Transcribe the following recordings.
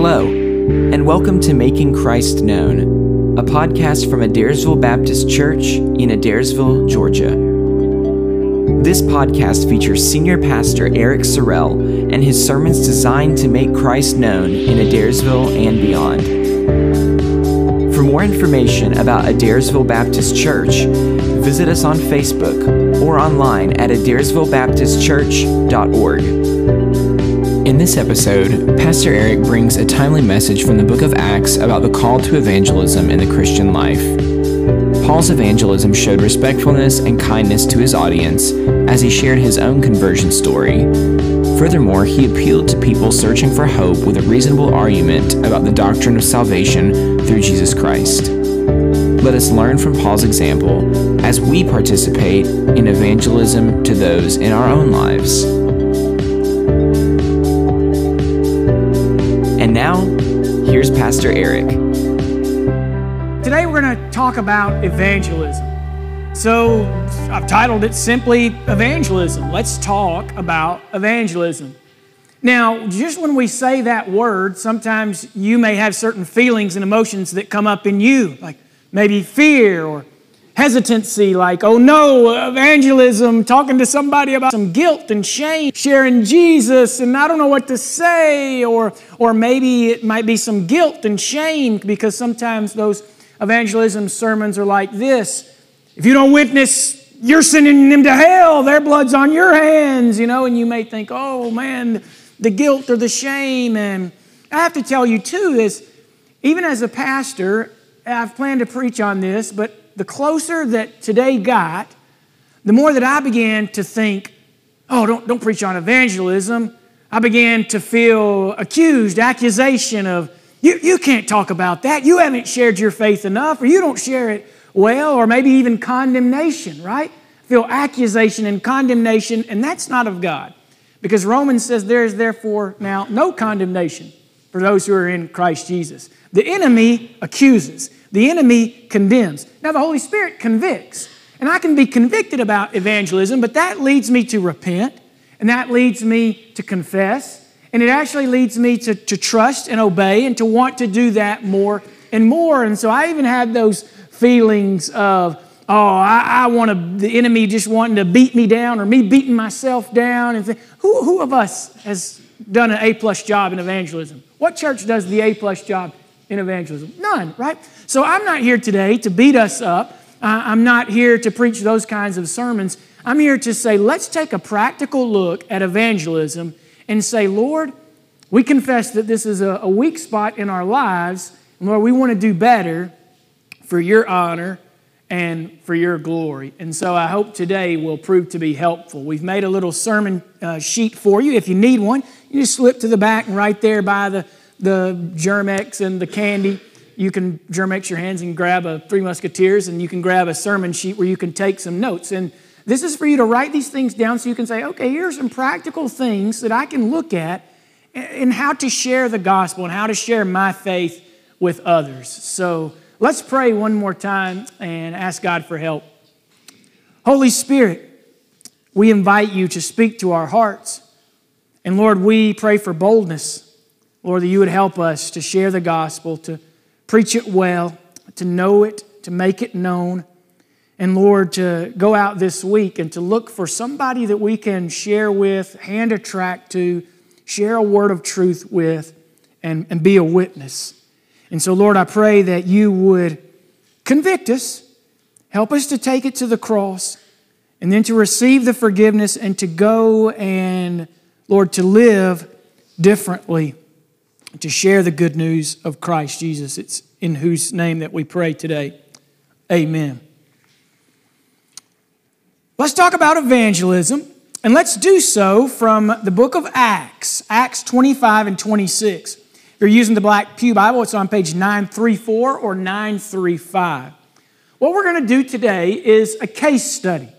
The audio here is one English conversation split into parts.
Hello, and welcome to Making Christ Known, a podcast from Adairsville Baptist Church in Adairsville, Georgia. This podcast features Senior Pastor Eric Sorrell and his sermons designed to make Christ known in Adairsville and beyond. For more information about Adairsville Baptist Church, visit us on Facebook or online at adairsvillebaptistchurch.org. In this episode, Pastor Eric brings a timely message from the book of Acts about the call to evangelism in the Christian life. Paul's evangelism showed respectfulness and kindness to his audience as he shared his own conversion story. Furthermore, he appealed to people searching for hope with a reasonable argument about the doctrine of salvation through Jesus Christ. Let us learn from Paul's example as we participate in evangelism to those in our own lives. And now, here's Pastor Eric. Today we're going to talk about evangelism. So I've titled it simply Evangelism. Let's talk about evangelism. Now, just when we say that word, sometimes you may have certain feelings and emotions that come up in you, like maybe fear or hesitancy, like, oh no, evangelism, talking to somebody about some guilt and shame, sharing Jesus, and I don't know what to say, or, or maybe it might be some guilt and shame because sometimes those evangelism sermons are like this if you don't witness, you're sending them to hell, their blood's on your hands, you know, and you may think, oh man, the guilt or the shame. And I have to tell you, too, is even as a pastor, I've planned to preach on this, but the closer that today got, the more that I began to think, oh, don't, don't preach on evangelism. I began to feel accused, accusation of, you, you can't talk about that. You haven't shared your faith enough, or you don't share it well, or maybe even condemnation, right? Feel accusation and condemnation, and that's not of God. Because Romans says there is therefore now no condemnation for those who are in Christ Jesus. The enemy accuses. The enemy condemns. Now, the Holy Spirit convicts. And I can be convicted about evangelism, but that leads me to repent, and that leads me to confess, and it actually leads me to, to trust and obey and to want to do that more and more. And so I even had those feelings of, oh, I, I want to, the enemy just wanting to beat me down or me beating myself down. And th- who, who of us has done an A plus job in evangelism? What church does the A plus job in evangelism? None, right? So I'm not here today to beat us up. I'm not here to preach those kinds of sermons. I'm here to say, let's take a practical look at evangelism and say, Lord, we confess that this is a, weak spot in our lives. And Lord, we want to do better for your honor and for your glory. And so I hope today will prove to be helpful. We've made a little sermon uh, sheet for you. If you need one, you just slip to the back and right there by the, the Germ-X and the candy you can Germ-X your hands and grab a Three Musketeers and you can grab a sermon sheet where you can take some notes. And this is for you to write these things down so you can say, okay, here's some practical things that I can look at in how to share the gospel and how to share my faith with others. So let's pray one more time and ask God for help. Holy Spirit, we invite you to speak to our hearts. And Lord, we pray for boldness. Lord, that you would help us to share the gospel, to preach it well, to know it, to make it known. And Lord, to go out this week and to look for somebody that we can share with, hand a to, share a word of truth with, and, and be a witness. And so, Lord, I pray that you would convict us, help us to take it to the cross, and then to receive the forgiveness and to go and, Lord, to live differently to share the good news of Christ Jesus. It's in whose name that we pray today. Amen. Let's talk about evangelism, and let's do so from the book of Acts, Acts 25 and 26. If you're using the Black Pew Bible, it's on page 934 or 935. What we're going to do today is a case study.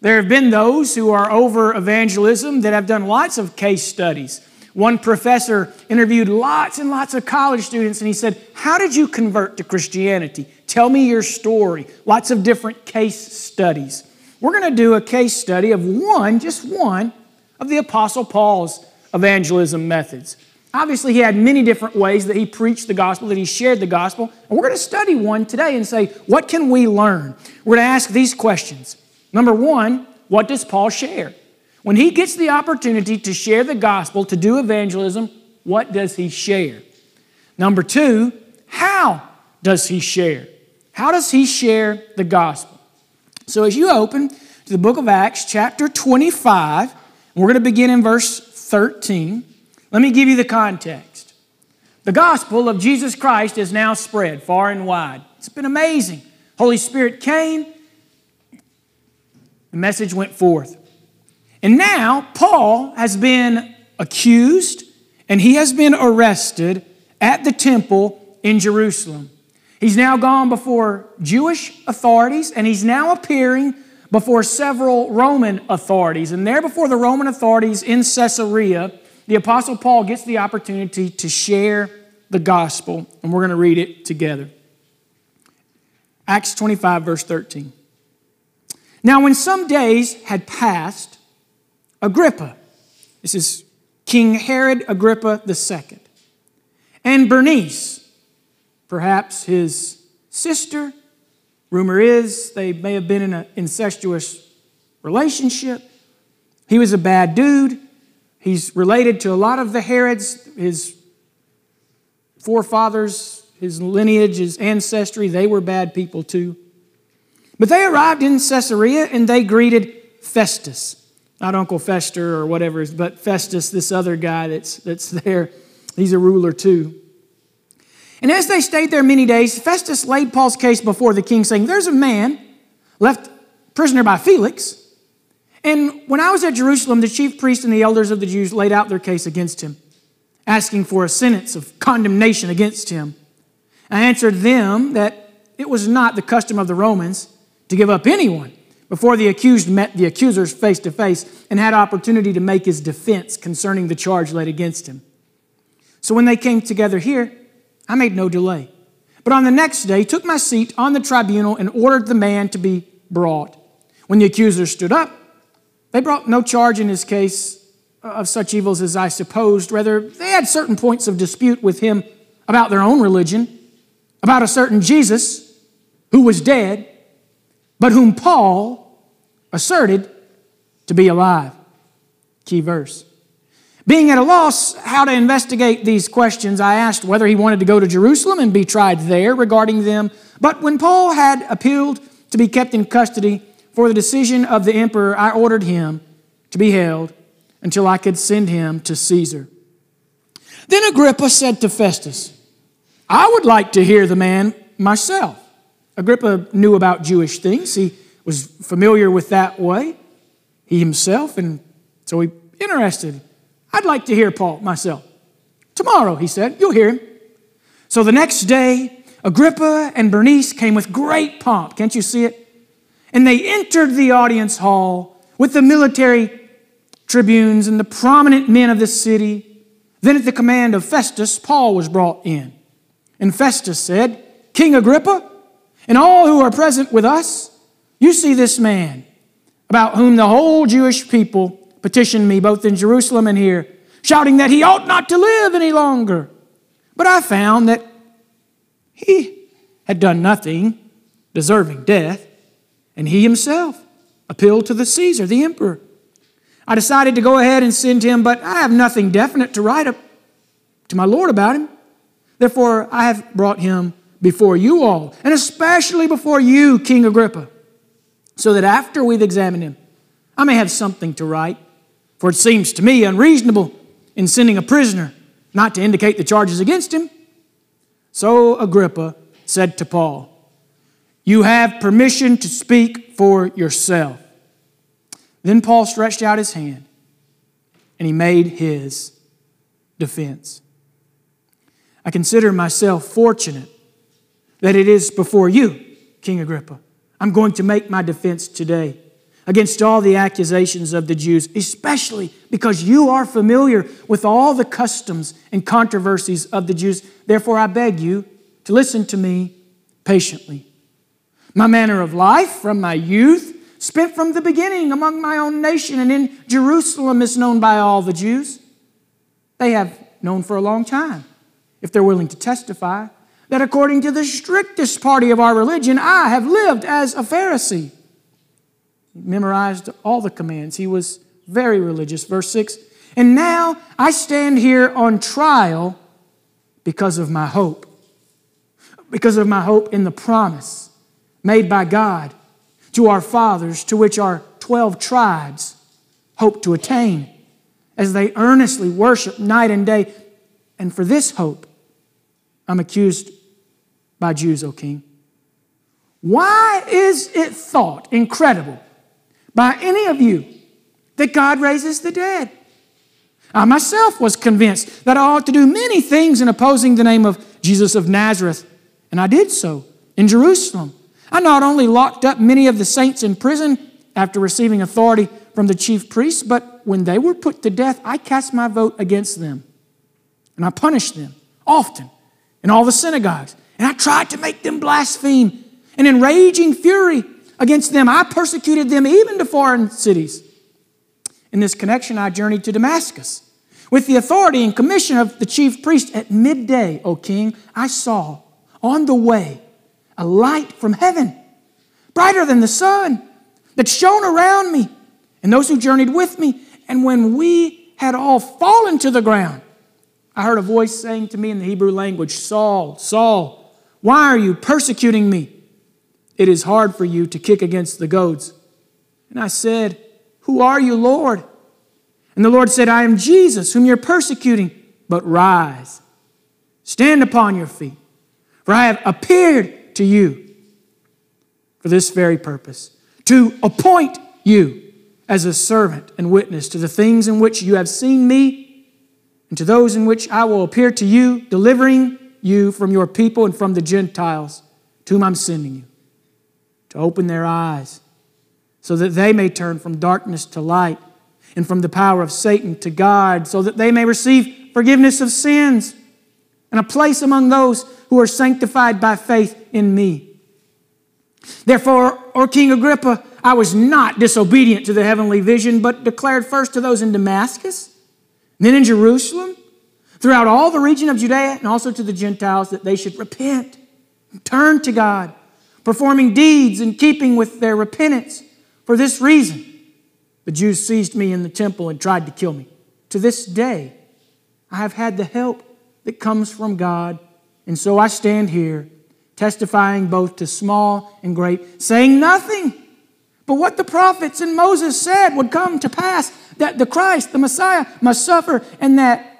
There have been those who are over evangelism that have done lots of case studies. One professor interviewed lots and lots of college students and he said, How did you convert to Christianity? Tell me your story. Lots of different case studies. We're going to do a case study of one, just one, of the Apostle Paul's evangelism methods. Obviously, he had many different ways that he preached the gospel, that he shared the gospel. And we're going to study one today and say, what can we learn? We're going to ask these questions. Number one, what does Paul share? When he gets the opportunity to share the gospel, to do evangelism, what does he share? Number two, how does he share? How does he share the gospel? So as you open to the book of Acts, chapter 25, we're going to begin in verse 13. Let me give you the context. The gospel of Jesus Christ is now spread far and wide. It's been amazing. Holy Spirit came, the message went forth. And now Paul has been accused and he has been arrested at the temple in Jerusalem. He's now gone before Jewish authorities and he's now appearing before several Roman authorities. And there, before the Roman authorities in Caesarea, the Apostle Paul gets the opportunity to share the gospel, and we're going to read it together. Acts 25, verse 13. Now, when some days had passed, Agrippa, this is King Herod Agrippa II, and Bernice, perhaps his sister, rumor is they may have been in an incestuous relationship. He was a bad dude. He's related to a lot of the Herods, his forefathers, his lineage, his ancestry, they were bad people too. But they arrived in Caesarea and they greeted Festus. Not Uncle Fester or whatever, but Festus, this other guy that's, that's there. He's a ruler too. And as they stayed there many days, Festus laid Paul's case before the king, saying, There's a man left prisoner by Felix and when I was at Jerusalem, the chief priests and the elders of the Jews laid out their case against him, asking for a sentence of condemnation against him. I answered them that it was not the custom of the Romans to give up anyone before the accused met the accusers face to face and had opportunity to make his defense concerning the charge laid against him. So when they came together here, I made no delay. But on the next day, took my seat on the tribunal and ordered the man to be brought. When the accusers stood up, they brought no charge in his case of such evils as I supposed. Rather, they had certain points of dispute with him about their own religion, about a certain Jesus who was dead, but whom Paul asserted to be alive. Key verse. Being at a loss how to investigate these questions, I asked whether he wanted to go to Jerusalem and be tried there regarding them. But when Paul had appealed to be kept in custody, for the decision of the emperor, I ordered him to be held until I could send him to Caesar. Then Agrippa said to Festus, I would like to hear the man myself. Agrippa knew about Jewish things. He was familiar with that way, he himself, and so he interested. I'd like to hear Paul myself. Tomorrow, he said, you'll hear him. So the next day, Agrippa and Bernice came with great pomp. Can't you see it? And they entered the audience hall with the military tribunes and the prominent men of the city. Then, at the command of Festus, Paul was brought in. And Festus said, King Agrippa, and all who are present with us, you see this man, about whom the whole Jewish people petitioned me, both in Jerusalem and here, shouting that he ought not to live any longer. But I found that he had done nothing deserving death and he himself appealed to the Caesar, the emperor. I decided to go ahead and send him, but I have nothing definite to write up to my Lord about him. Therefore, I have brought him before you all, and especially before you, King Agrippa, so that after we've examined him, I may have something to write. For it seems to me unreasonable in sending a prisoner not to indicate the charges against him. So Agrippa said to Paul, you have permission to speak for yourself. Then Paul stretched out his hand and he made his defense. I consider myself fortunate that it is before you, King Agrippa. I'm going to make my defense today against all the accusations of the Jews, especially because you are familiar with all the customs and controversies of the Jews. Therefore, I beg you to listen to me patiently. My manner of life from my youth, spent from the beginning among my own nation and in Jerusalem, is known by all the Jews. They have known for a long time, if they're willing to testify, that according to the strictest party of our religion, I have lived as a Pharisee. He memorized all the commands. He was very religious. Verse 6 And now I stand here on trial because of my hope, because of my hope in the promise made by God to our fathers, to which our 12 tribes hope to attain as they earnestly worship night and day. And for this hope, I'm accused by Jews, O king. Why is it thought incredible by any of you that God raises the dead? I myself was convinced that I ought to do many things in opposing the name of Jesus of Nazareth, and I did so in Jerusalem. I not only locked up many of the saints in prison after receiving authority from the chief priests, but when they were put to death, I cast my vote against them. And I punished them often in all the synagogues. And I tried to make them blaspheme. And in raging fury against them, I persecuted them even to foreign cities. In this connection, I journeyed to Damascus. With the authority and commission of the chief priest at midday, O king, I saw on the way a light from heaven, brighter than the sun, that shone around me and those who journeyed with me. And when we had all fallen to the ground, I heard a voice saying to me in the Hebrew language, Saul, Saul, why are you persecuting me? It is hard for you to kick against the goads. And I said, Who are you, Lord? And the Lord said, I am Jesus, whom you're persecuting, but rise, stand upon your feet, for I have appeared to you for this very purpose, to appoint you as a servant and witness to the things in which you have seen me and to those in which I will appear to you, delivering you from your people and from the Gentiles to whom I'm sending you, to open their eyes so that they may turn from darkness to light and from the power of Satan to God, so that they may receive forgiveness of sins and a place among those who are sanctified by faith in me. Therefore, O King Agrippa, I was not disobedient to the heavenly vision, but declared first to those in Damascus, then in Jerusalem, throughout all the region of Judea, and also to the Gentiles, that they should repent and turn to God, performing deeds in keeping with their repentance. For this reason, the Jews seized me in the temple and tried to kill me. To this day, I have had the help that comes from God, and so I stand here testifying both to small and great, saying nothing but what the prophets and Moses said would come to pass that the Christ, the Messiah, must suffer, and that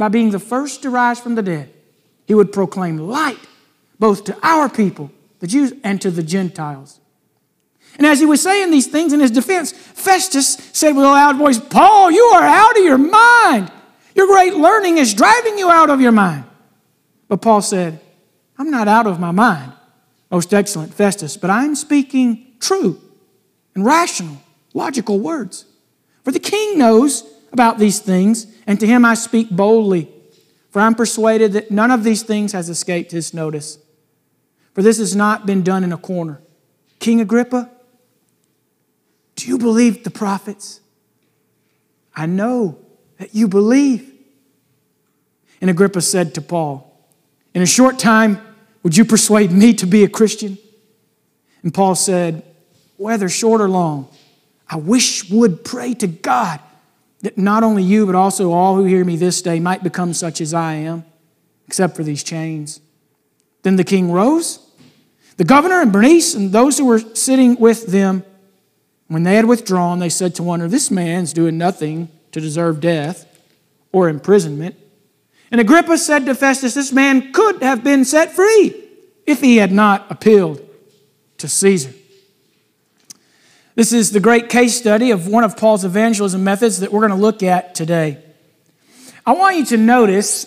by being the first to rise from the dead, he would proclaim light both to our people, the Jews, and to the Gentiles. And as he was saying these things in his defense, Festus said with a loud voice, Paul, you are out of your mind. Your great learning is driving you out of your mind. But Paul said, I'm not out of my mind, most excellent Festus, but I'm speaking true and rational, logical words. For the king knows about these things, and to him I speak boldly. For I'm persuaded that none of these things has escaped his notice. For this has not been done in a corner. King Agrippa, do you believe the prophets? I know that you believe. And Agrippa said to Paul, In a short time, would you persuade me to be a Christian? And Paul said, whether short or long, I wish would pray to God that not only you, but also all who hear me this day might become such as I am, except for these chains. Then the king rose. The governor and Bernice and those who were sitting with them, when they had withdrawn, they said to one another, This man's doing nothing to deserve death or imprisonment. And Agrippa said to Festus, This man could have been set free if he had not appealed to Caesar. This is the great case study of one of Paul's evangelism methods that we're going to look at today. I want you to notice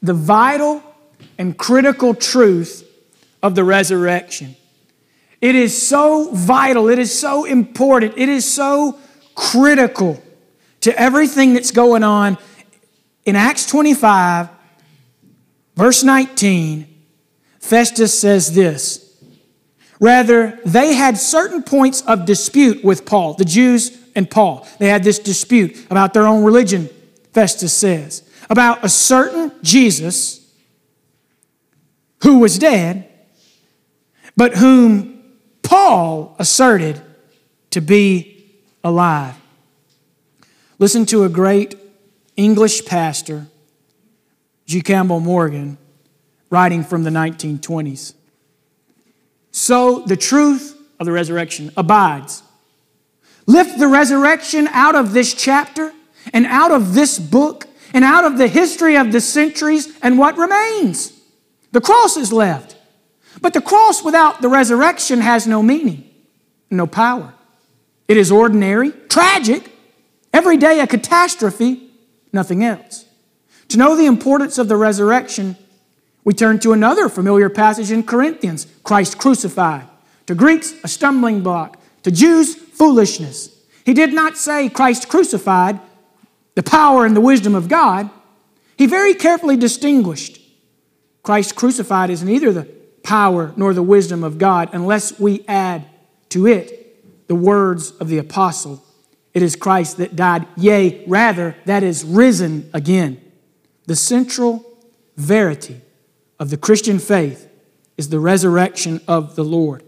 the vital and critical truth of the resurrection. It is so vital, it is so important, it is so critical to everything that's going on. In Acts 25, verse 19, Festus says this Rather, they had certain points of dispute with Paul, the Jews and Paul. They had this dispute about their own religion. Festus says, about a certain Jesus who was dead, but whom Paul asserted to be alive. Listen to a great English pastor, G. Campbell Morgan, writing from the 1920s. So the truth of the resurrection abides. Lift the resurrection out of this chapter and out of this book and out of the history of the centuries, and what remains? The cross is left. But the cross without the resurrection has no meaning, no power. It is ordinary, tragic, every day a catastrophe, nothing else. To know the importance of the resurrection, we turn to another familiar passage in Corinthians Christ crucified. To Greeks, a stumbling block. To Jews, foolishness. He did not say Christ crucified, the power and the wisdom of God. He very carefully distinguished Christ crucified is neither the power nor the wisdom of God unless we add to it the words of the apostle. It is Christ that died, yea, rather, that is risen again. The central verity of the Christian faith is the resurrection of the Lord.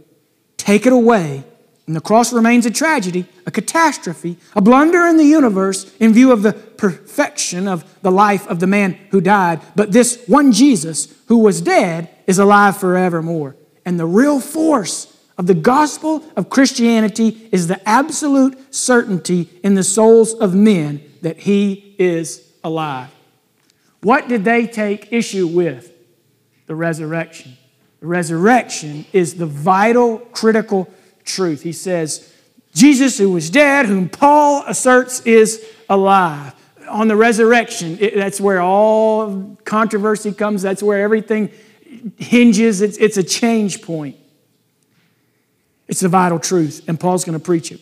Take it away, and the cross remains a tragedy, a catastrophe, a blunder in the universe in view of the perfection of the life of the man who died. But this one Jesus who was dead is alive forevermore. And the real force of the gospel of Christianity is the absolute certainty in the souls of men that he is alive. What did they take issue with? The resurrection. The resurrection is the vital, critical truth. He says, Jesus, who was dead, whom Paul asserts is alive. On the resurrection, it, that's where all controversy comes, that's where everything hinges. It's, it's a change point. It's the vital truth, and Paul's going to preach it.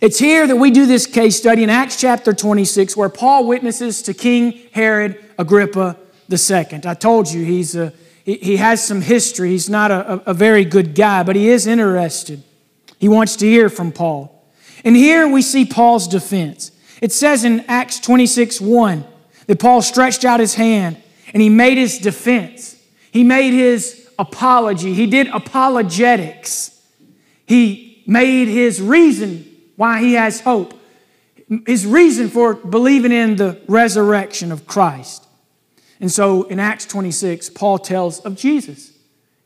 It's here that we do this case study in Acts chapter 26, where Paul witnesses to King Herod Agrippa II. I told you he's a, he, he has some history. He's not a, a very good guy, but he is interested. He wants to hear from Paul. And here we see Paul's defense. It says in Acts 26 1 that Paul stretched out his hand and he made his defense. He made his apology. He did apologetics. He made his reason why he has hope, his reason for believing in the resurrection of Christ. And so in Acts 26, Paul tells of Jesus.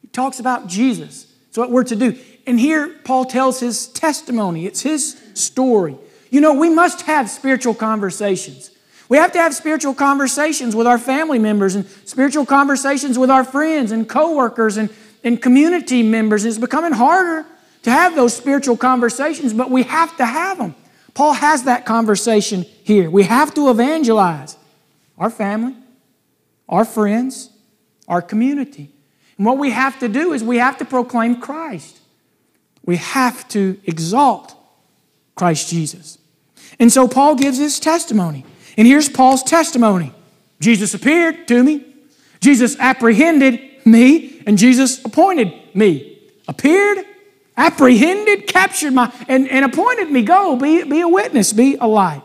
He talks about Jesus. It's what we're to do. And here, Paul tells his testimony, it's his story. You know, we must have spiritual conversations. We have to have spiritual conversations with our family members and spiritual conversations with our friends and coworkers and, and community members. It's becoming harder to have those spiritual conversations, but we have to have them. Paul has that conversation here. We have to evangelize our family, our friends, our community. And what we have to do is we have to proclaim Christ. We have to exalt Christ Jesus. And so Paul gives his testimony. And here's Paul's testimony Jesus appeared to me, Jesus apprehended me, and Jesus appointed me. Appeared, apprehended, captured my, and, and appointed me. Go, be, be a witness, be a light.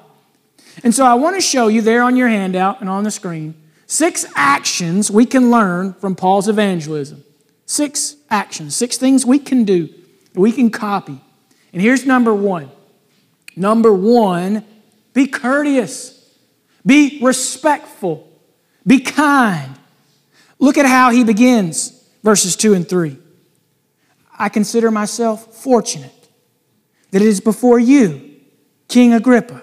And so I want to show you there on your handout and on the screen six actions we can learn from Paul's evangelism. Six actions, six things we can do, we can copy. And here's number one. Number one, be courteous, be respectful, be kind. Look at how he begins, verses 2 and 3. I consider myself fortunate that it is before you, King Agrippa,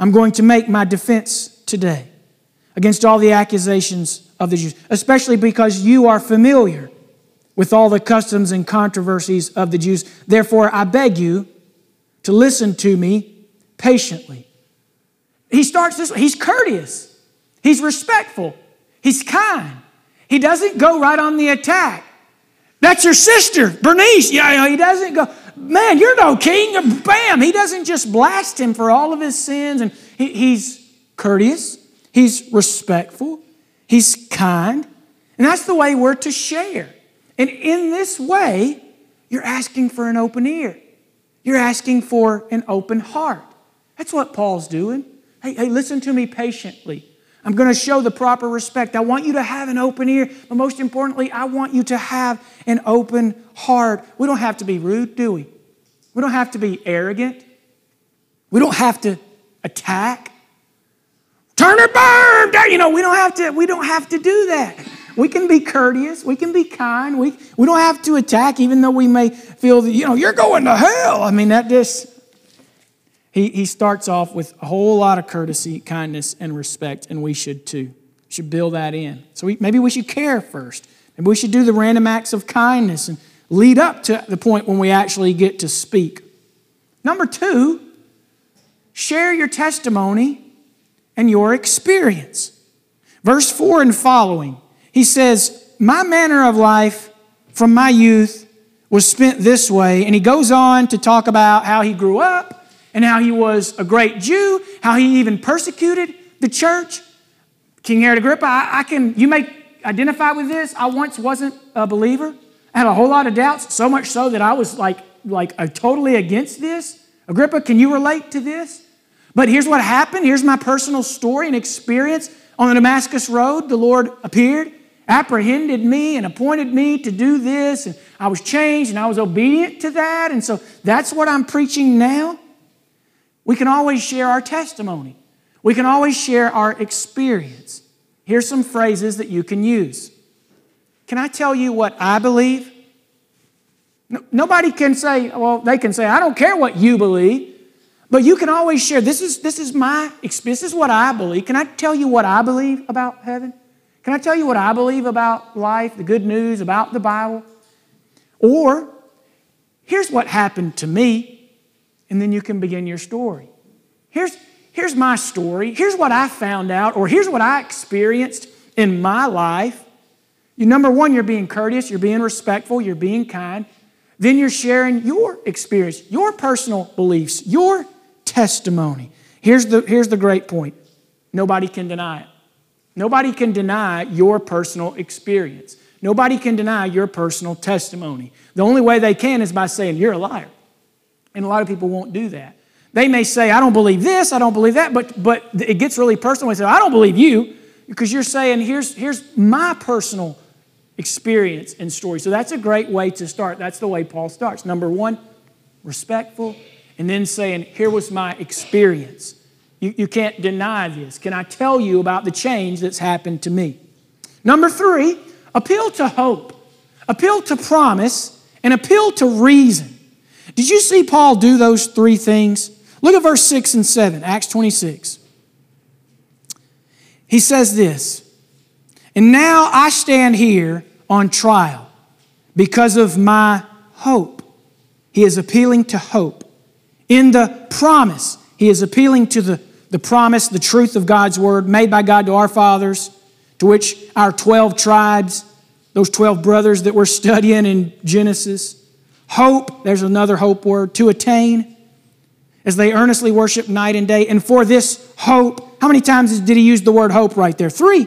I'm going to make my defense today against all the accusations of the Jews, especially because you are familiar with all the customs and controversies of the Jews. Therefore, I beg you to listen to me patiently. He starts this. He's courteous, he's respectful, he's kind. He doesn't go right on the attack. That's your sister, Bernice. Yeah, he doesn't go, man, you're no king. Bam. He doesn't just blast him for all of his sins. And he, he's courteous, he's respectful, he's kind. And that's the way we're to share. And in this way, you're asking for an open ear. You're asking for an open heart. That's what Paul's doing. Hey, hey, listen to me patiently. I'm going to show the proper respect. I want you to have an open ear, but most importantly, I want you to have an open heart. We don't have to be rude, do we? We don't have to be arrogant. We don't have to attack. Turn or burn! You know, we don't have to, we don't have to do that. We can be courteous. We can be kind. We, we don't have to attack, even though we may feel that, you know, you're going to hell. I mean, that just, he, he starts off with a whole lot of courtesy, kindness, and respect, and we should too. Should build that in. So we, maybe we should care first. Maybe we should do the random acts of kindness and lead up to the point when we actually get to speak. Number two, share your testimony and your experience. Verse 4 and following, he says, My manner of life from my youth was spent this way. And he goes on to talk about how he grew up and how he was a great Jew, how he even persecuted the church. King Herod Agrippa, I, I can, you may identify with this. I once wasn't a believer. I had a whole lot of doubts, so much so that I was like, like uh, totally against this. Agrippa, can you relate to this? But here's what happened. Here's my personal story and experience. On the Damascus Road, the Lord appeared, apprehended me, and appointed me to do this. And I was changed and I was obedient to that. And so that's what I'm preaching now. We can always share our testimony. We can always share our experience. Here's some phrases that you can use. Can I tell you what I believe? No, nobody can say, well, they can say, I don't care what you believe, but you can always share. This is, this is my experience. This is what I believe. Can I tell you what I believe about heaven? Can I tell you what I believe about life, the good news, about the Bible? Or, here's what happened to me and then you can begin your story. Here's, here's my story. Here's what I found out, or here's what I experienced in my life. You, number one, you're being courteous, you're being respectful, you're being kind. Then you're sharing your experience, your personal beliefs, your testimony. Here's the, here's the great point nobody can deny it. Nobody can deny your personal experience. Nobody can deny your personal testimony. The only way they can is by saying, You're a liar. And a lot of people won't do that. They may say, I don't believe this, I don't believe that, but, but it gets really personal. When they say, I don't believe you, because you're saying, here's, here's my personal experience and story. So that's a great way to start. That's the way Paul starts. Number one, respectful, and then saying, Here was my experience. You, you can't deny this. Can I tell you about the change that's happened to me? Number three, appeal to hope, appeal to promise, and appeal to reason. Did you see Paul do those three things? Look at verse 6 and 7, Acts 26. He says this And now I stand here on trial because of my hope. He is appealing to hope. In the promise, he is appealing to the, the promise, the truth of God's word made by God to our fathers, to which our 12 tribes, those 12 brothers that we're studying in Genesis, Hope, there's another hope word, to attain, as they earnestly worship night and day. And for this hope, how many times did he use the word hope right there? Three.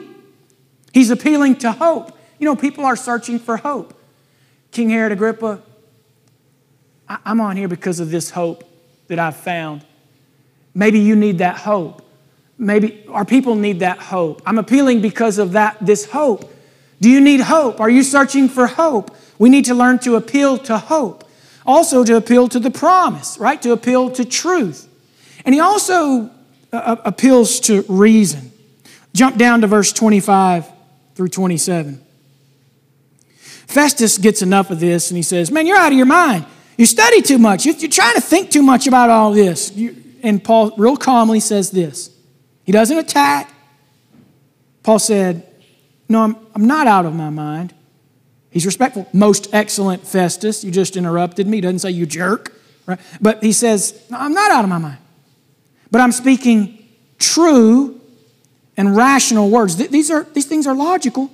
He's appealing to hope. You know, people are searching for hope. King Herod Agrippa, I'm on here because of this hope that I've found. Maybe you need that hope. Maybe our people need that hope. I'm appealing because of that this hope. Do you need hope? Are you searching for hope? We need to learn to appeal to hope, also to appeal to the promise, right? To appeal to truth. And he also uh, uh, appeals to reason. Jump down to verse 25 through 27. Festus gets enough of this and he says, Man, you're out of your mind. You study too much. You're trying to think too much about all this. And Paul, real calmly, says this. He doesn't attack. Paul said, No, I'm, I'm not out of my mind. He's respectful. Most excellent Festus. You just interrupted me. He doesn't say you jerk. Right? But he says, no, I'm not out of my mind. But I'm speaking true and rational words. These, are, these things are logical.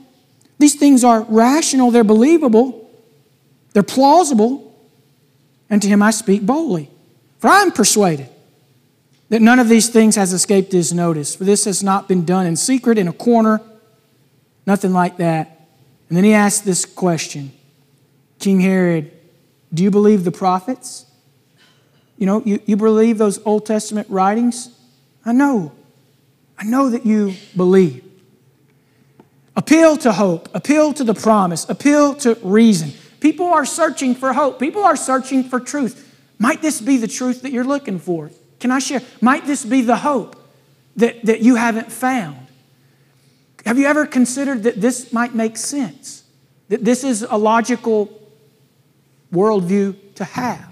These things are rational. They're believable. They're plausible. And to him I speak boldly. For I am persuaded that none of these things has escaped his notice. For this has not been done in secret, in a corner, nothing like that. And then he asked this question King Herod, do you believe the prophets? You know, you, you believe those Old Testament writings? I know. I know that you believe. Appeal to hope, appeal to the promise, appeal to reason. People are searching for hope, people are searching for truth. Might this be the truth that you're looking for? Can I share? Might this be the hope that, that you haven't found? Have you ever considered that this might make sense? That this is a logical worldview to have?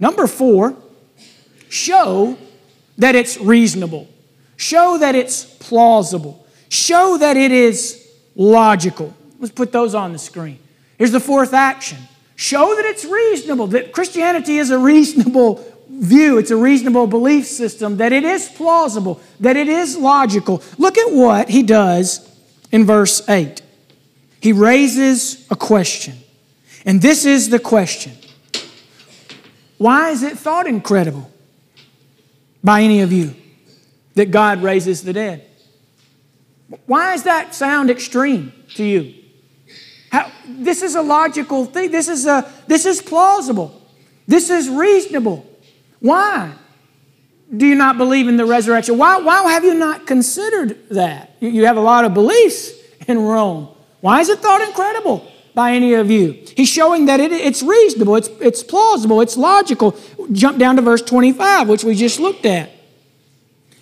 Number four, show that it's reasonable. Show that it's plausible. Show that it is logical. Let's put those on the screen. Here's the fourth action show that it's reasonable, that Christianity is a reasonable view, it's a reasonable belief system, that it is plausible, that it is logical. Look at what he does in verse 8. He raises a question. And this is the question Why is it thought incredible by any of you that God raises the dead? Why does that sound extreme to you? How, this is a logical thing. This is, a, this is plausible. This is reasonable. Why do you not believe in the resurrection? Why, why have you not considered that? You, you have a lot of beliefs in Rome. Why is it thought incredible by any of you? He's showing that it, it's reasonable, it's, it's plausible, it's logical. Jump down to verse 25, which we just looked at.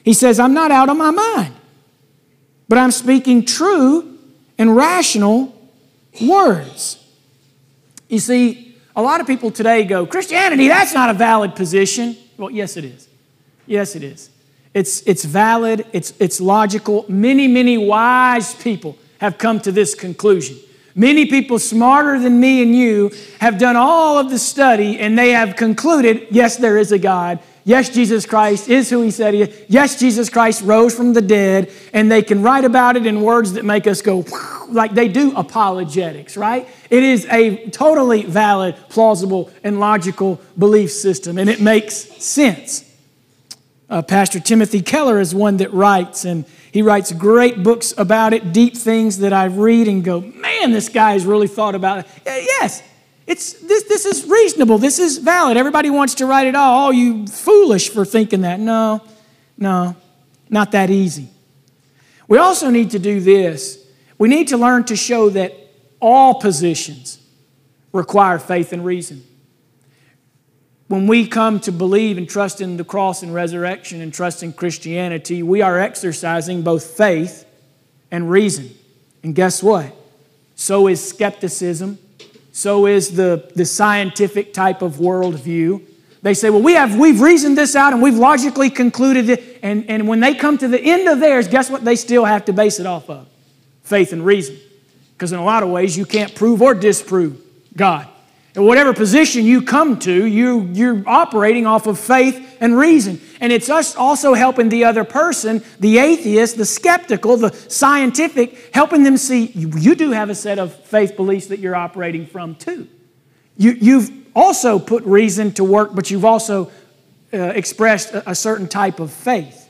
He says, I'm not out of my mind, but I'm speaking true and rational words. You see, a lot of people today go, Christianity, that's not a valid position. Well, yes, it is. Yes, it is. It's, it's valid, it's, it's logical. Many, many wise people have come to this conclusion. Many people smarter than me and you have done all of the study and they have concluded yes, there is a God. Yes, Jesus Christ is who he said he is. Yes, Jesus Christ rose from the dead. And they can write about it in words that make us go, like they do apologetics, right? It is a totally valid, plausible, and logical belief system, and it makes sense. Uh, Pastor Timothy Keller is one that writes, and he writes great books about it, deep things that I read and go, man, this guy has really thought about it. Yes, it's, this, this is reasonable. This is valid. Everybody wants to write it all. Oh, you foolish for thinking that. No, no, not that easy. We also need to do this. We need to learn to show that all positions require faith and reason. When we come to believe and trust in the cross and resurrection and trust in Christianity, we are exercising both faith and reason. And guess what? So is skepticism so is the, the scientific type of worldview. They say, well, we have, we've reasoned this out and we've logically concluded it. And, and when they come to the end of theirs, guess what they still have to base it off of? Faith and reason. Because in a lot of ways, you can't prove or disprove God. And whatever position you come to, you, you're operating off of faith and reason. And it's us also helping the other person, the atheist, the skeptical, the scientific, helping them see you, do have a set of faith beliefs that you're operating from too. You, you've also put reason to work, but you've also uh, expressed a, a certain type of faith.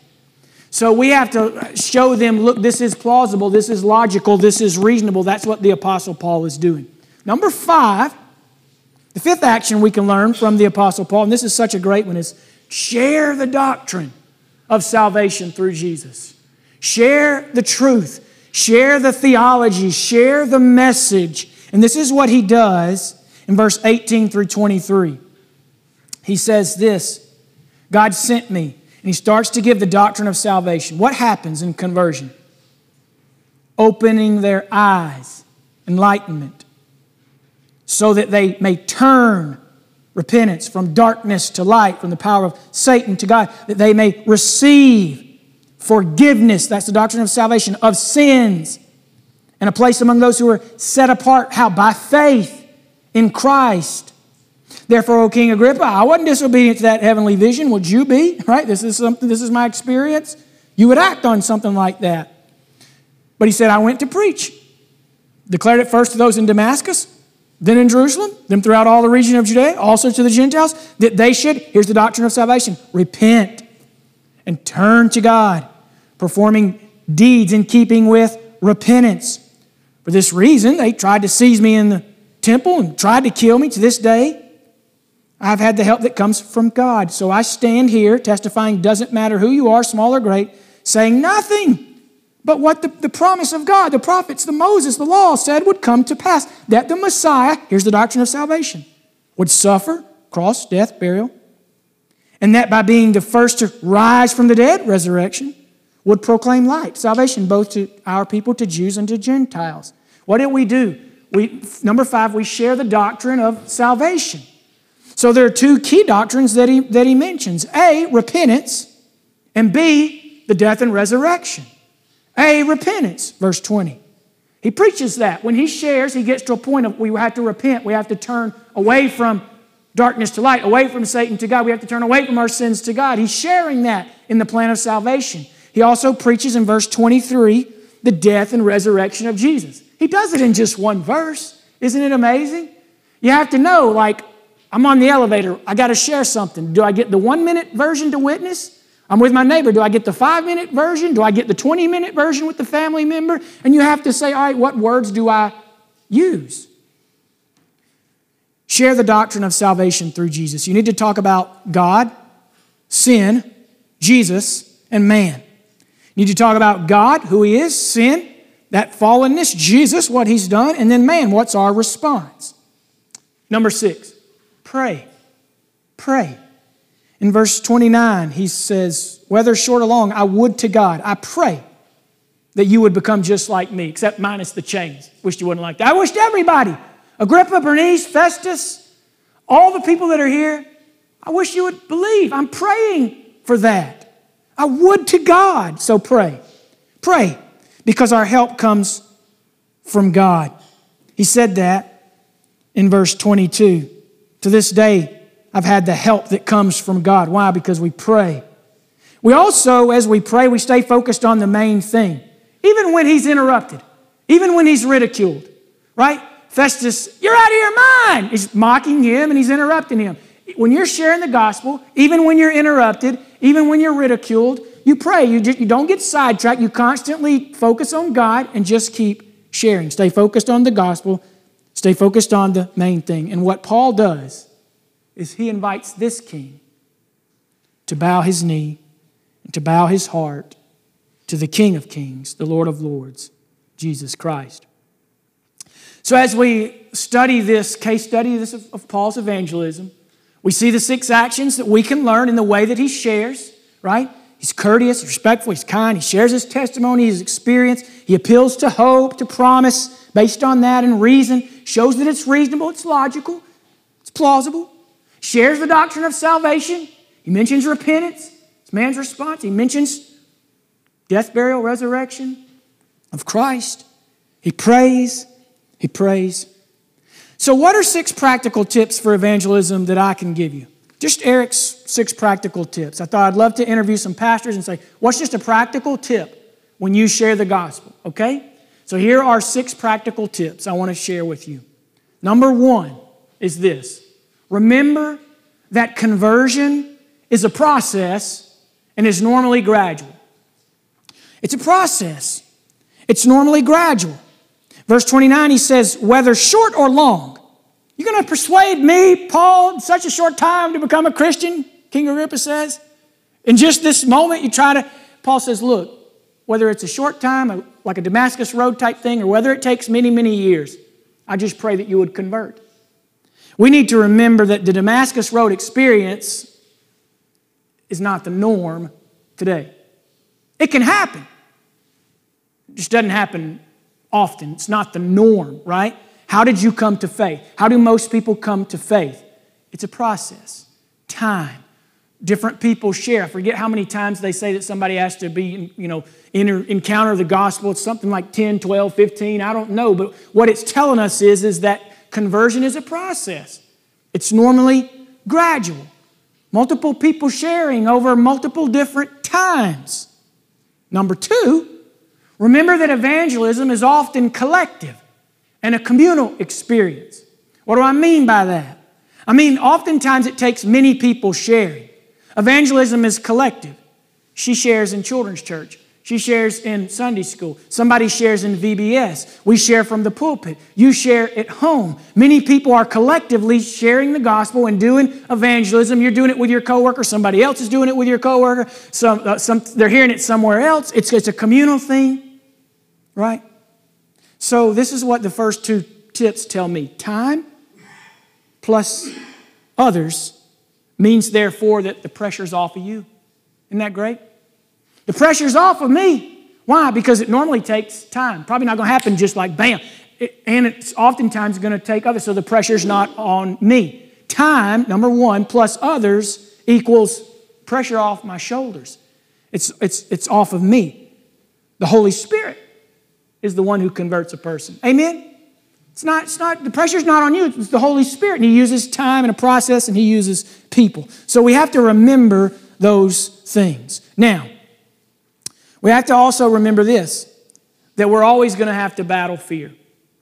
So we have to show them look, this is plausible, this is logical, this is reasonable. That's what the Apostle Paul is doing. Number five, the fifth action we can learn from the Apostle Paul, and this is such a great one, is share the doctrine of salvation through Jesus. Share the truth, share the theology, share the message. And this is what he does in verse 18 through 23. He says this God sent me, and he starts to give the doctrine of salvation. What happens in conversion? Opening their eyes, enlightenment so that they may turn repentance from darkness to light, from the power of Satan to God, that they may receive forgiveness, that's the doctrine of salvation, of sins, and a place among those who are set apart. How? By faith in Christ. Therefore, O King Agrippa, I wasn't disobedient to that heavenly vision. Would you be? Right? This is something, this is my experience. You would act on something like that. But he said, I went to preach. Declared it first to those in Damascus, then in Jerusalem, then throughout all the region of Judea, also to the Gentiles, that they should, here's the doctrine of salvation, repent and turn to God, performing deeds in keeping with repentance. For this reason, they tried to seize me in the temple and tried to kill me to this day. I've had the help that comes from God. So I stand here testifying, doesn't matter who you are, small or great, saying nothing but what the, the promise of God, the prophets, the Moses, the law said would come to pass that the Messiah, here's the doctrine of salvation, would suffer, cross, death, burial, and that by being the first to rise from the dead, resurrection, would proclaim light, salvation, both to our people, to Jews, and to Gentiles. What did we do? We, number five, we share the doctrine of salvation. So there are two key doctrines that he, that he mentions A, repentance, and B, the death and resurrection. A, repentance, verse 20. He preaches that. When he shares, he gets to a point of we have to repent. We have to turn away from darkness to light, away from Satan to God. We have to turn away from our sins to God. He's sharing that in the plan of salvation. He also preaches in verse 23 the death and resurrection of Jesus. He does it in just one verse. Isn't it amazing? You have to know, like, I'm on the elevator, I got to share something. Do I get the one minute version to witness? I'm with my neighbor. Do I get the five minute version? Do I get the 20 minute version with the family member? And you have to say, all right, what words do I use? Share the doctrine of salvation through Jesus. You need to talk about God, sin, Jesus, and man. You need to talk about God, who He is, sin, that fallenness, Jesus, what He's done, and then man, what's our response? Number six, pray. Pray. In verse 29, he says, Whether short or long, I would to God, I pray that you would become just like me, except minus the chains. Wished you wouldn't like that. I wished everybody, Agrippa, Bernice, Festus, all the people that are here, I wish you would believe. I'm praying for that. I would to God, so pray. Pray, because our help comes from God. He said that in verse 22. To this day, I've had the help that comes from God. Why? Because we pray. We also, as we pray, we stay focused on the main thing. Even when he's interrupted, even when he's ridiculed, right? Festus, you're out of your mind. He's mocking him and he's interrupting him. When you're sharing the gospel, even when you're interrupted, even when you're ridiculed, you pray. You, just, you don't get sidetracked. You constantly focus on God and just keep sharing. Stay focused on the gospel. Stay focused on the main thing. And what Paul does is he invites this king to bow his knee and to bow his heart to the King of Kings, the Lord of Lords, Jesus Christ. So, as we study this case study this of, of Paul's evangelism, we see the six actions that we can learn in the way that he shares, right? He's courteous, respectful, he's kind, he shares his testimony, his experience, he appeals to hope, to promise based on that and reason, shows that it's reasonable, it's logical, it's plausible shares the doctrine of salvation. He mentions repentance, it's man's response. He mentions death, burial, resurrection of Christ. He prays, he prays. So, what are six practical tips for evangelism that I can give you? Just Eric's six practical tips. I thought I'd love to interview some pastors and say, what's just a practical tip when you share the gospel? Okay? So, here are six practical tips I want to share with you. Number one is this Remember that conversion is a process and is normally gradual. It's a process, it's normally gradual. Verse 29, he says, whether short or long. You're going to persuade me, Paul, in such a short time to become a Christian? King Agrippa says. In just this moment, you try to. Paul says, look, whether it's a short time, like a Damascus Road type thing, or whether it takes many, many years, I just pray that you would convert. We need to remember that the Damascus Road experience is not the norm today. It can happen, it just doesn't happen often. It's not the norm, right? How did you come to faith? How do most people come to faith? It's a process, time. Different people share. I forget how many times they say that somebody has to be, you know, enter, encounter the gospel. It's something like 10, 12, 15. I don't know. But what it's telling us is, is that Conversion is a process, it's normally gradual. Multiple people sharing over multiple different times. Number two, remember that evangelism is often collective and a communal experience. What do I mean by that? I mean, oftentimes it takes many people sharing. Evangelism is collective. She shares in children's church. She shares in Sunday school. Somebody shares in VBS. We share from the pulpit. You share at home. Many people are collectively sharing the gospel and doing evangelism. You're doing it with your coworker. Somebody else is doing it with your coworker. Some, uh, some, they're hearing it somewhere else. It's, it's a communal thing, right? So this is what the first two tips tell me. Time plus others means therefore that the pressure's off of you. Isn't that great? The pressure's off of me. Why? Because it normally takes time. Probably not going to happen just like bam. It, and it's oftentimes going to take others, so the pressure's not on me. Time, number one, plus others equals pressure off my shoulders. It's, it's, it's off of me. The Holy Spirit is the one who converts a person. Amen? It's not, it's not, the pressure's not on you, it's the Holy Spirit. And He uses time and a process and He uses people. So we have to remember those things. Now, we have to also remember this that we're always going to have to battle fear.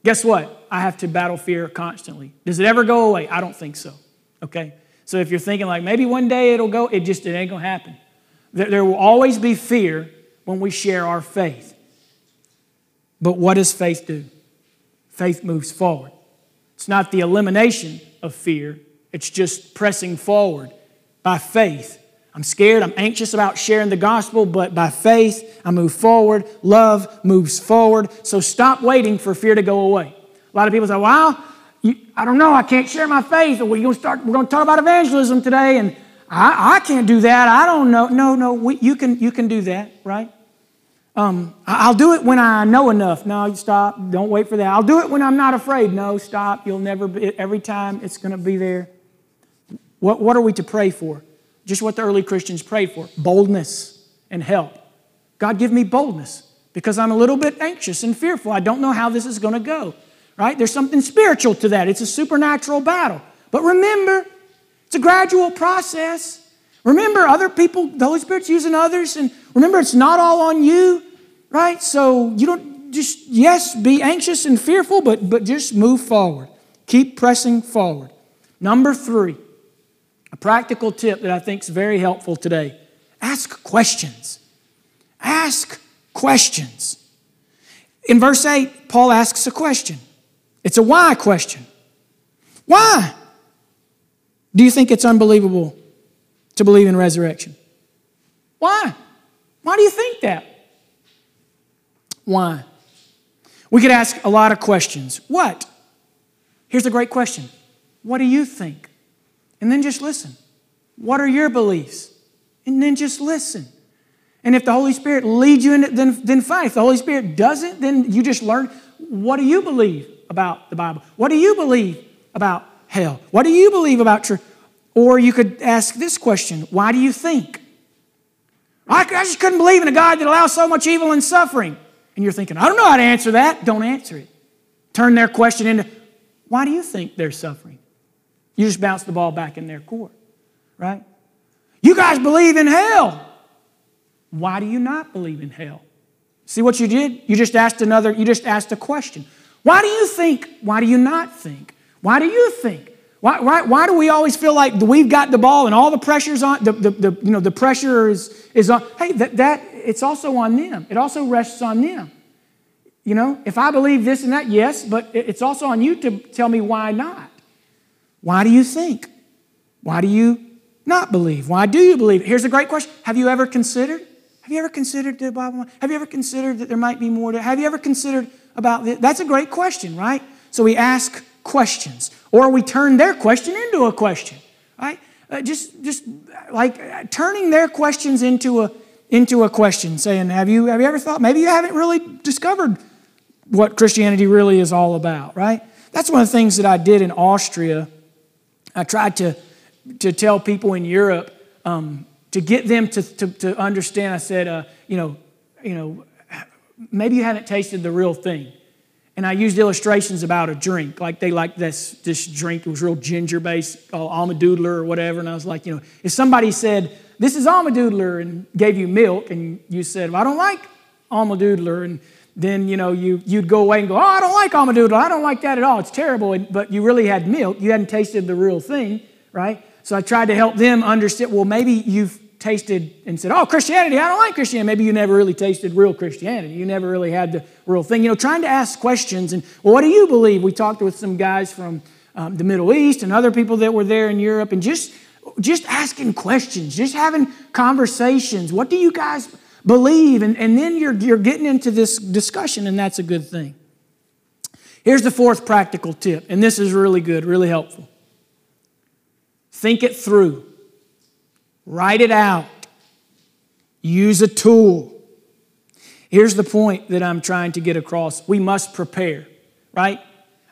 Guess what? I have to battle fear constantly. Does it ever go away? I don't think so. Okay? So if you're thinking like maybe one day it'll go, it just it ain't going to happen. There, there will always be fear when we share our faith. But what does faith do? Faith moves forward. It's not the elimination of fear, it's just pressing forward by faith I'm scared, I'm anxious about sharing the gospel, but by faith, I move forward. Love moves forward. So stop waiting for fear to go away. A lot of people say, well, you, I don't know, I can't share my faith. We're going to start, we're going to talk about evangelism today, and I, I can't do that. I don't know. No, no, we, you, can, you can do that, right? Um, I'll do it when I know enough. No, stop. Don't wait for that. I'll do it when I'm not afraid. No, stop. You'll never be, every time it's going to be there. What, what are we to pray for? Just what the early Christians prayed for boldness and help. God, give me boldness because I'm a little bit anxious and fearful. I don't know how this is going to go, right? There's something spiritual to that. It's a supernatural battle. But remember, it's a gradual process. Remember, other people, the Holy Spirit's using others, and remember, it's not all on you, right? So you don't just, yes, be anxious and fearful, but, but just move forward. Keep pressing forward. Number three, a practical tip that I think is very helpful today ask questions. Ask questions. In verse 8, Paul asks a question. It's a why question. Why do you think it's unbelievable to believe in resurrection? Why? Why do you think that? Why? We could ask a lot of questions. What? Here's a great question What do you think? And then just listen. What are your beliefs? And then just listen. And if the Holy Spirit leads you in it, then, then fine. If the Holy Spirit doesn't, then you just learn what do you believe about the Bible? What do you believe about hell? What do you believe about truth? Or you could ask this question Why do you think? I, I just couldn't believe in a God that allows so much evil and suffering. And you're thinking, I don't know how to answer that. Don't answer it. Turn their question into, Why do you think they're suffering? You just bounce the ball back in their court, right? You guys believe in hell. Why do you not believe in hell? See what you did? You just asked another, you just asked a question. Why do you think? Why do you not think? Why do you think? Why, why, why do we always feel like we've got the ball and all the pressure's on, the, the, the, you know, the pressure is, is on? Hey, that, that, it's also on them. It also rests on them. You know, if I believe this and that, yes, but it's also on you to tell me why not. Why do you think? Why do you not believe? Why do you believe? Here's a great question. Have you ever considered? Have you ever considered the Bible? Have you ever considered that there might be more to? Have you ever considered about this? That's a great question, right? So we ask questions, or we turn their question into a question, right? Uh, just, just like uh, turning their questions into a into a question, saying, "Have you have you ever thought? Maybe you haven't really discovered what Christianity really is all about, right?" That's one of the things that I did in Austria I tried to, to tell people in Europe um, to get them to, to, to understand. I said, uh, you know, you know, maybe you haven't tasted the real thing. And I used illustrations about a drink, like they like this, this drink. It was real ginger based, called Almdudler or whatever. And I was like, you know, if somebody said, this is Almdudler and gave you milk, and you said, well, I don't like Almdudler, and then you know you, you'd go away and go, oh, I don't like Alma-Doodle. I don't like that at all. It's terrible. But you really had milk. You hadn't tasted the real thing, right? So I tried to help them understand, well, maybe you've tasted and said, Oh, Christianity, I don't like Christianity. Maybe you never really tasted real Christianity. You never really had the real thing. You know, trying to ask questions and, well, what do you believe? We talked with some guys from um, the Middle East and other people that were there in Europe and just, just asking questions, just having conversations. What do you guys believe? And, and then you're, you're getting into this discussion, and that's a good thing. Here's the fourth practical tip, and this is really good, really helpful. Think it through. Write it out. Use a tool. Here's the point that I'm trying to get across we must prepare, right?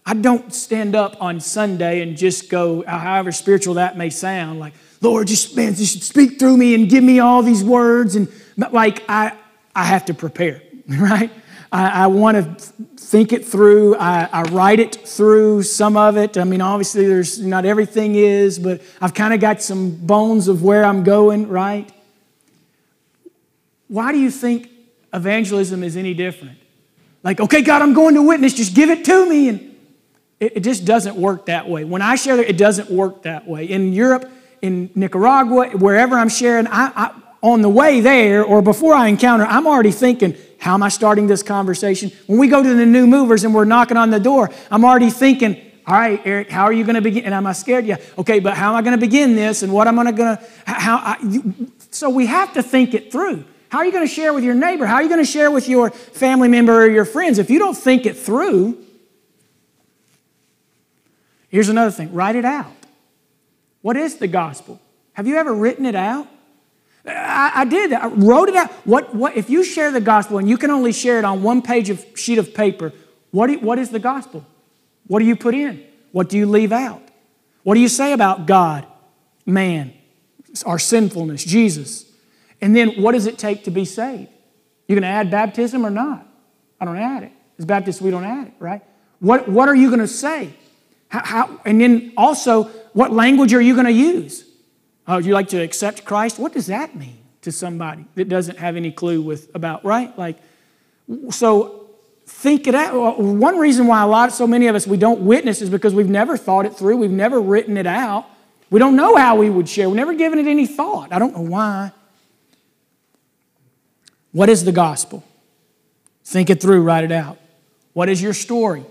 I don't stand up on Sunday and just go, however spiritual that may sound, like, Lord, just, man, just speak through me and give me all these words. And like, I, I have to prepare, right? I, I want to think it through. I, I, write it through some of it. I mean, obviously, there's not everything is, but I've kind of got some bones of where I'm going, right? Why do you think evangelism is any different? Like, okay, God, I'm going to witness, just give it to me. And it, it just doesn't work that way. When I share, it doesn't work that way. In Europe, in Nicaragua, wherever I'm sharing, I, I on the way there or before I encounter, I'm already thinking, how am I starting this conversation? When we go to the new movers and we're knocking on the door, I'm already thinking, all right, Eric, how are you going to begin? And am I scared? Yeah. Okay, but how am I going to begin this? And what am I going to, how, I, so we have to think it through. How are you going to share with your neighbor? How are you going to share with your family member or your friends? If you don't think it through, here's another thing write it out. What is the gospel? Have you ever written it out? I, I, did that. I wrote it out. What, what, if you share the gospel and you can only share it on one page of sheet of paper, what, what is the gospel? What do you put in? What do you leave out? What do you say about God, man, our sinfulness, Jesus? And then what does it take to be saved? You going to add baptism or not? I don't add it. As Baptists, we don't add it, right? What, what are you going to say? How, how, and then also, what language are you going to use? Oh, would you like to accept Christ? What does that mean to somebody that doesn't have any clue with about, right? Like, so think it out. One reason why a lot, so many of us, we don't witness is because we've never thought it through. We've never written it out. We don't know how we would share. We've never given it any thought. I don't know why. What is the gospel? Think it through, write it out. What is your story?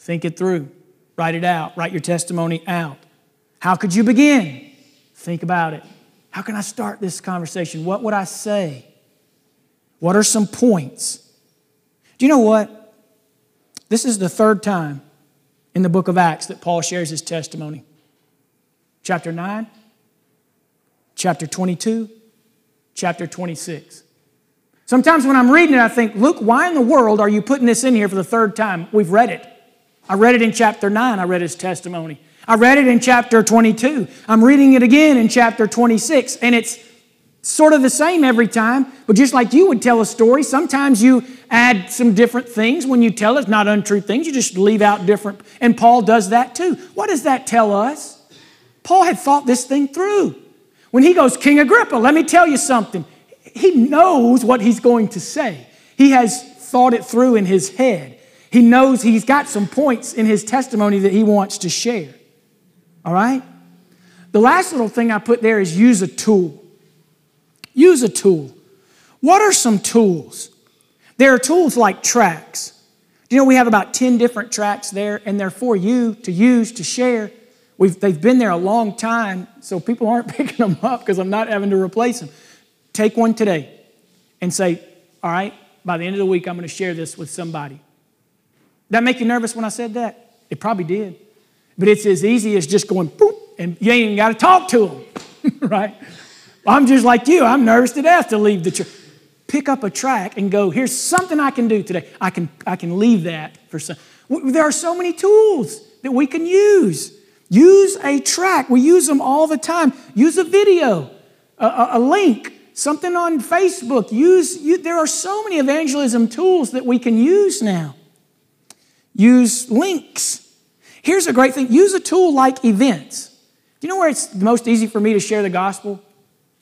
Think it through, write it out, write your testimony out. How could you begin? Think about it. How can I start this conversation? What would I say? What are some points? Do you know what? This is the third time in the book of Acts that Paul shares his testimony. Chapter 9, chapter 22, chapter 26. Sometimes when I'm reading it, I think, Luke, why in the world are you putting this in here for the third time? We've read it. I read it in chapter 9, I read his testimony. I read it in chapter 22. I'm reading it again in chapter 26, and it's sort of the same every time, but just like you would tell a story, sometimes you add some different things when you tell it, not untrue things, you just leave out different. And Paul does that too. What does that tell us? Paul had thought this thing through. When he goes, King Agrippa, let me tell you something. He knows what he's going to say. He has thought it through in his head. He knows he's got some points in his testimony that he wants to share. All right? The last little thing I put there is use a tool. Use a tool. What are some tools? There are tools like tracts. Do you know we have about 10 different tracks there, and they're for you to use, to share. We've, they've been there a long time, so people aren't picking them up because I'm not having to replace them. Take one today and say, All right, by the end of the week, I'm going to share this with somebody. That make you nervous when I said that? It probably did. But it's as easy as just going boop, and you ain't even got to talk to them, right? I'm just like you. I'm nervous to death to leave the church. Pick up a tract and go, here's something I can do today. I can, I can leave that for some. There are so many tools that we can use. Use a tract. We use them all the time. Use a video, a, a, a link, something on Facebook. Use, you, there are so many evangelism tools that we can use now. Use links. Here's a great thing use a tool like events. Do you know where it's the most easy for me to share the gospel?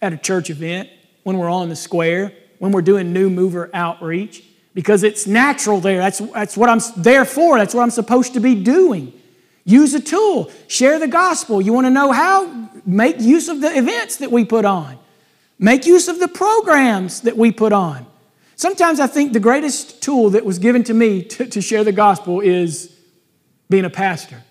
At a church event, when we're on the square, when we're doing new mover outreach, because it's natural there. That's, that's what I'm there for, that's what I'm supposed to be doing. Use a tool, share the gospel. You want to know how? Make use of the events that we put on. Make use of the programs that we put on. Sometimes I think the greatest tool that was given to me to, to share the gospel is being a pastor.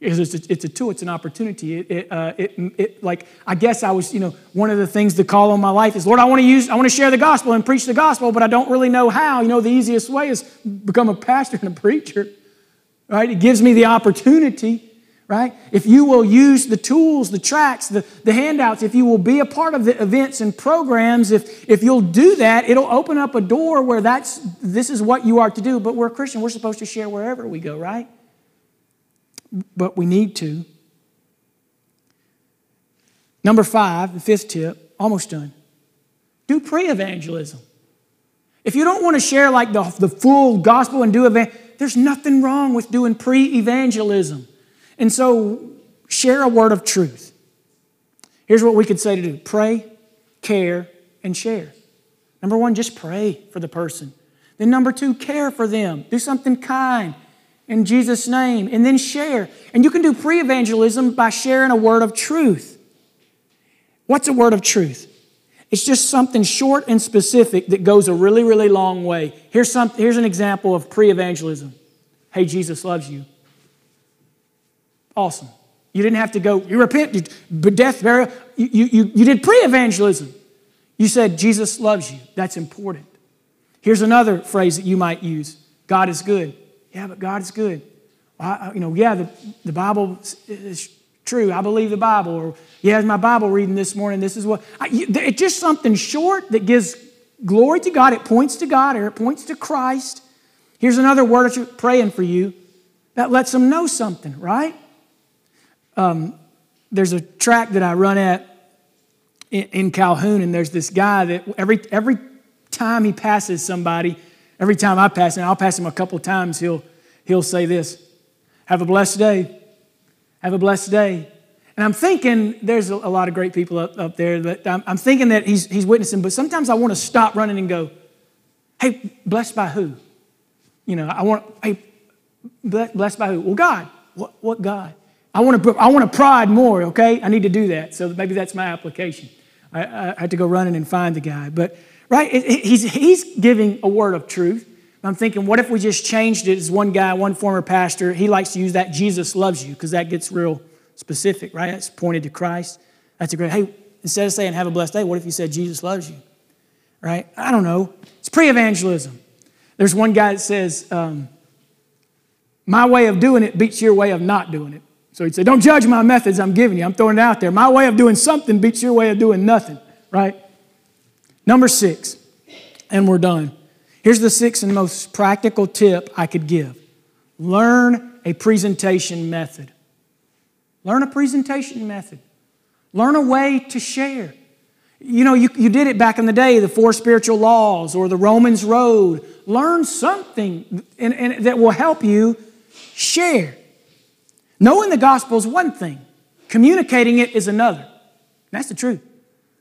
it's, a, it's a tool, it's an opportunity. It, it, uh, it, it, like, I guess I was, you know, one of the things the call on my life is, Lord, I want to use, I want to share the gospel and preach the gospel, but I don't really know how. You know, the easiest way is become a pastor and a preacher, right? It gives me the opportunity right? If you will use the tools, the tracts, the, the handouts, if you will be a part of the events and programs, if, if you'll do that, it'll open up a door where that's this is what you are to do. But we're a Christian, we're supposed to share wherever we go, right? But we need to. Number five, the fifth tip, almost done. Do pre-evangelism. If you don't want to share like the, the full gospel and do event, there's nothing wrong with doing pre-evangelism. And so, share a word of truth. Here's what we could say to do pray, care, and share. Number one, just pray for the person. Then, number two, care for them. Do something kind in Jesus' name, and then share. And you can do pre evangelism by sharing a word of truth. What's a word of truth? It's just something short and specific that goes a really, really long way. Here's, some, here's an example of pre evangelism Hey, Jesus loves you. Awesome. You didn't have to go, you repent, but death, burial. You, you, you did pre evangelism. You said, Jesus loves you. That's important. Here's another phrase that you might use God is good. Yeah, but God is good. I, you know, yeah, the, the Bible is true. I believe the Bible. Or, yeah, my Bible reading this morning. This is what. I, it's just something short that gives glory to God. It points to God or it points to Christ. Here's another word praying for you that lets them know something, right? Um, there's a track that I run at in, in Calhoun, and there's this guy that every, every time he passes somebody, every time I pass him, I'll pass him a couple times, he'll, he'll say this Have a blessed day. Have a blessed day. And I'm thinking there's a, lot of great people up, up there, but I'm, I'm thinking that he's, he's witnessing, but sometimes I want to stop running and go, Hey, blessed by who? You know, I want, hey, blessed by who? Well, God. What, what God? I want to, I want to pride more, okay? I need to do that. So maybe that's my application. I, I had to go running and find the guy. But, right, he's, he's giving a word of truth. I'm thinking, what if we just changed it as one guy, one former pastor, he likes to use that Jesus loves you because that gets real specific, right? It's pointed to Christ. That's a great, hey, instead of saying have a blessed day, what if you said Jesus loves you? Right? I don't know. It's pre evangelism. There's one guy that says, um, my way of doing it beats your way of not doing it. So he'd say, Don't judge my methods I'm giving you. I'm throwing it out there. My way of doing something beats your way of doing nothing, right? Number six, and we're done. Here's the sixth and most practical tip I could give learn a presentation method. Learn a presentation method. Learn a way to share. You know, you, you did it back in the day, the four spiritual laws or the Romans Road. Learn something and, and that will help you share. Knowing the gospel is one thing, communicating it is another. That's the truth.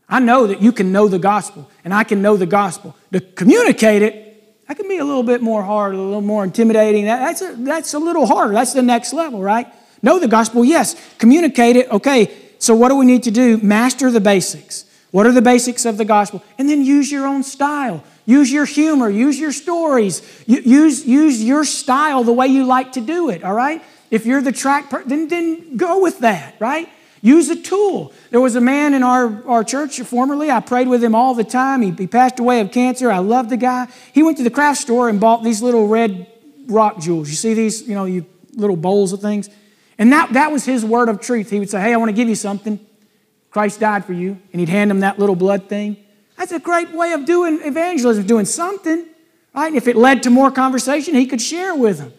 I know that you can know the gospel, and I can know the gospel. To communicate it, that can be a little bit more hard, a little more intimidating. That's a, that's a little harder. That's the next level, right? Know the gospel, yes. Communicate it, okay. So, what do we need to do? Master the basics. What are the basics of the gospel? And then use your own style. Use your humor. Use your stories. Use, use your style the way you like to do it, all right? If you're the track, per- then, then go with that, right? Use a tool. There was a man in our, our church formerly. I prayed with him all the time. He, he passed away of cancer. I loved the guy. He went to the craft store and bought these little red rock jewels. You see these, you know, you little bowls of things? And that, that was his word of truth. He would say, Hey, I want to give you something. Christ died for you. And he'd hand him that little blood thing. That's a great way of doing evangelism, doing something, right? If it led to more conversation, he could share with them.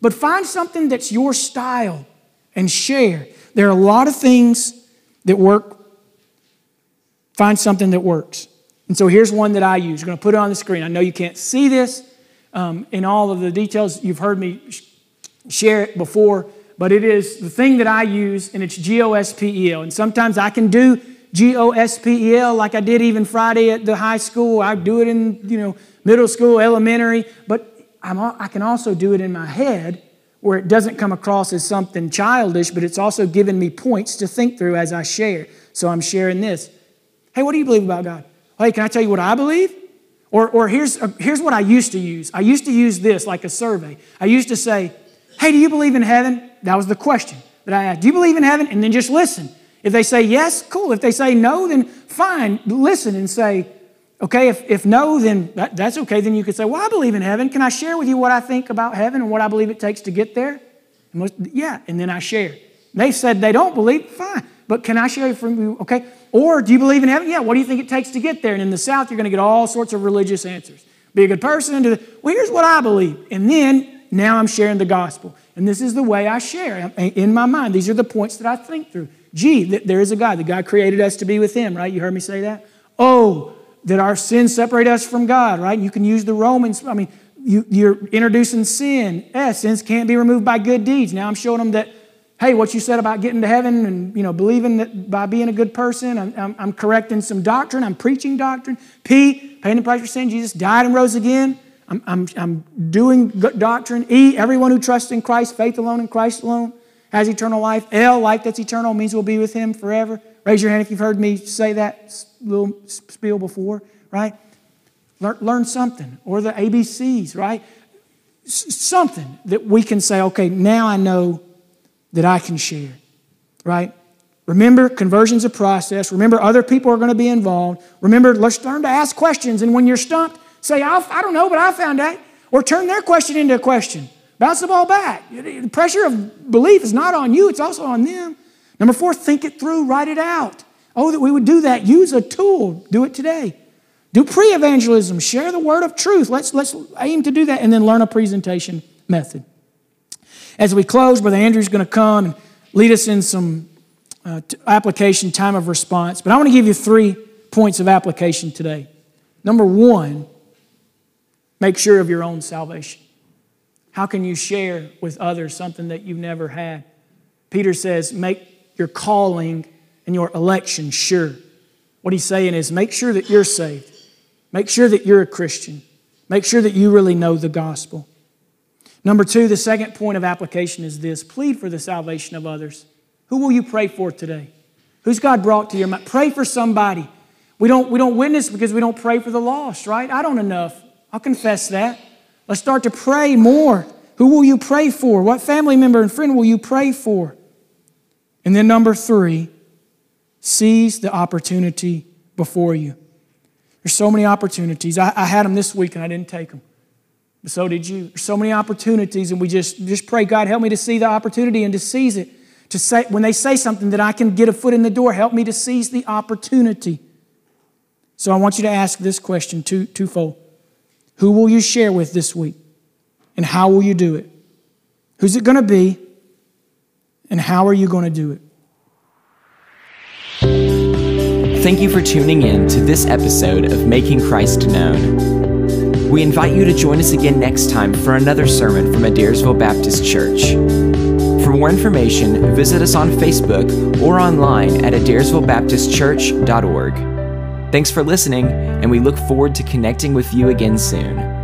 But find something that's your style and share. There are a lot of things that work. Find something that works. And so here's one that I use. I'm going to put it on the screen. I know you can't see this um, in all of the details. You've heard me share it before, but it is the thing that I use, and it's G O S P E L. And sometimes I can do G O S P E L like I did even Friday at the high school. I do it in you know middle school, elementary, but I'm, I can also do it in my head where it doesn't come across as something childish, but it's also given me points to think through as I share. So I'm sharing this. Hey, what do you believe about God? Hey, can I tell you what I believe? Or, or here's, here's what I used to use. I used to use this like a survey. I used to say, Hey, do you believe in heaven? That was the question that I asked. Do you believe in heaven? And then just listen. If they say yes, cool. If they say no, then fine. Listen and say, okay, if, if no, then that, that's okay. Then you could say, well, I believe in heaven. Can I share with you what I think about heaven and what I believe it takes to get there? And most, yeah, and then I share. They said they don't believe, fine. But can I share from you? Okay. Or do you believe in heaven? Yeah, what do you think it takes to get there? And in the South, you're going to get all sorts of religious answers. Be a good person. Do the, well, here's what I believe. And then now I'm sharing the gospel. And this is the way I share um, in my mind. These are the points that I think through. Gee, there is a God. The God created us to be with Him, right? You heard me say that? O, that our sins separate us from God, right? You can use the Romans. I mean, you, are introducing sin. S, sins can't be removed by good deeds. Now I'm showing them that hey, what you said about getting to heaven and you know believing that by being a good person, I'm, I'm, I'm correcting some doctrine. I'm preaching doctrine. P, paying the price for sin. Jesus died and rose again. I'm, I'm, I'm doing good doctrine. E, everyone who trusts in Christ, faith alone in Christ alone, has eternal life. L, life that's eternal means we'll be with Him forever. Raise your hand if you've heard me say that little spiel before, right? Learn, learn something. Or the ABCs, right? S- something that we can say, okay, now I know that I can share, right? Remember, conversion's a process. Remember, other people are going to be involved. Remember, let's learn to ask questions. And when you're stumped, say, I don't know, but I found out. Or turn their question into a question. Bounce the ball back. The pressure of belief is not on you, it's also on them. Number four, think it through, write it out. Oh, that we would do that. Use a tool. Do it today. Do pre evangelism. Share the word of truth. Let's, let's aim to do that and then learn a presentation method. As we close, Brother Andrew's going to come and lead us in some uh, application, time of response. But I want to give you three points of application today. Number one, make sure of your own salvation. How can you share with others something that you've never had? Peter says, make your calling and your election sure. What he's saying is, make sure that you're saved. Make sure that you're a Christian. Make sure that you really know the gospel. Number two, the second point of application is this plead for the salvation of others. Who will you pray for today? Who's God brought to your mind? Pray for somebody. We don't, we don't witness because we don't pray for the lost, right? I don't enough. I'll confess that. Let's start to pray more. Who will you pray for? What family member and friend will you pray for? And then number three, seize the opportunity before you. There's so many opportunities. I, I had them this week and I didn't take them. So did you. There's so many opportunities, and we just, just pray, God, help me to see the opportunity and to seize it. To say, when they say something that I can get a foot in the door, help me to seize the opportunity. So I want you to ask this question two, twofold. Who will you share with this week? And how will you do it? Who's it going to be? And how are you going to do it? Thank you for tuning in to this episode of Making Christ Known. We invite you to join us again next time for another sermon from Adairsville Baptist Church. For more information, visit us on Facebook or online at adairsvillebaptistchurch.org. Thanks for listening, and we look forward to connecting with you again soon.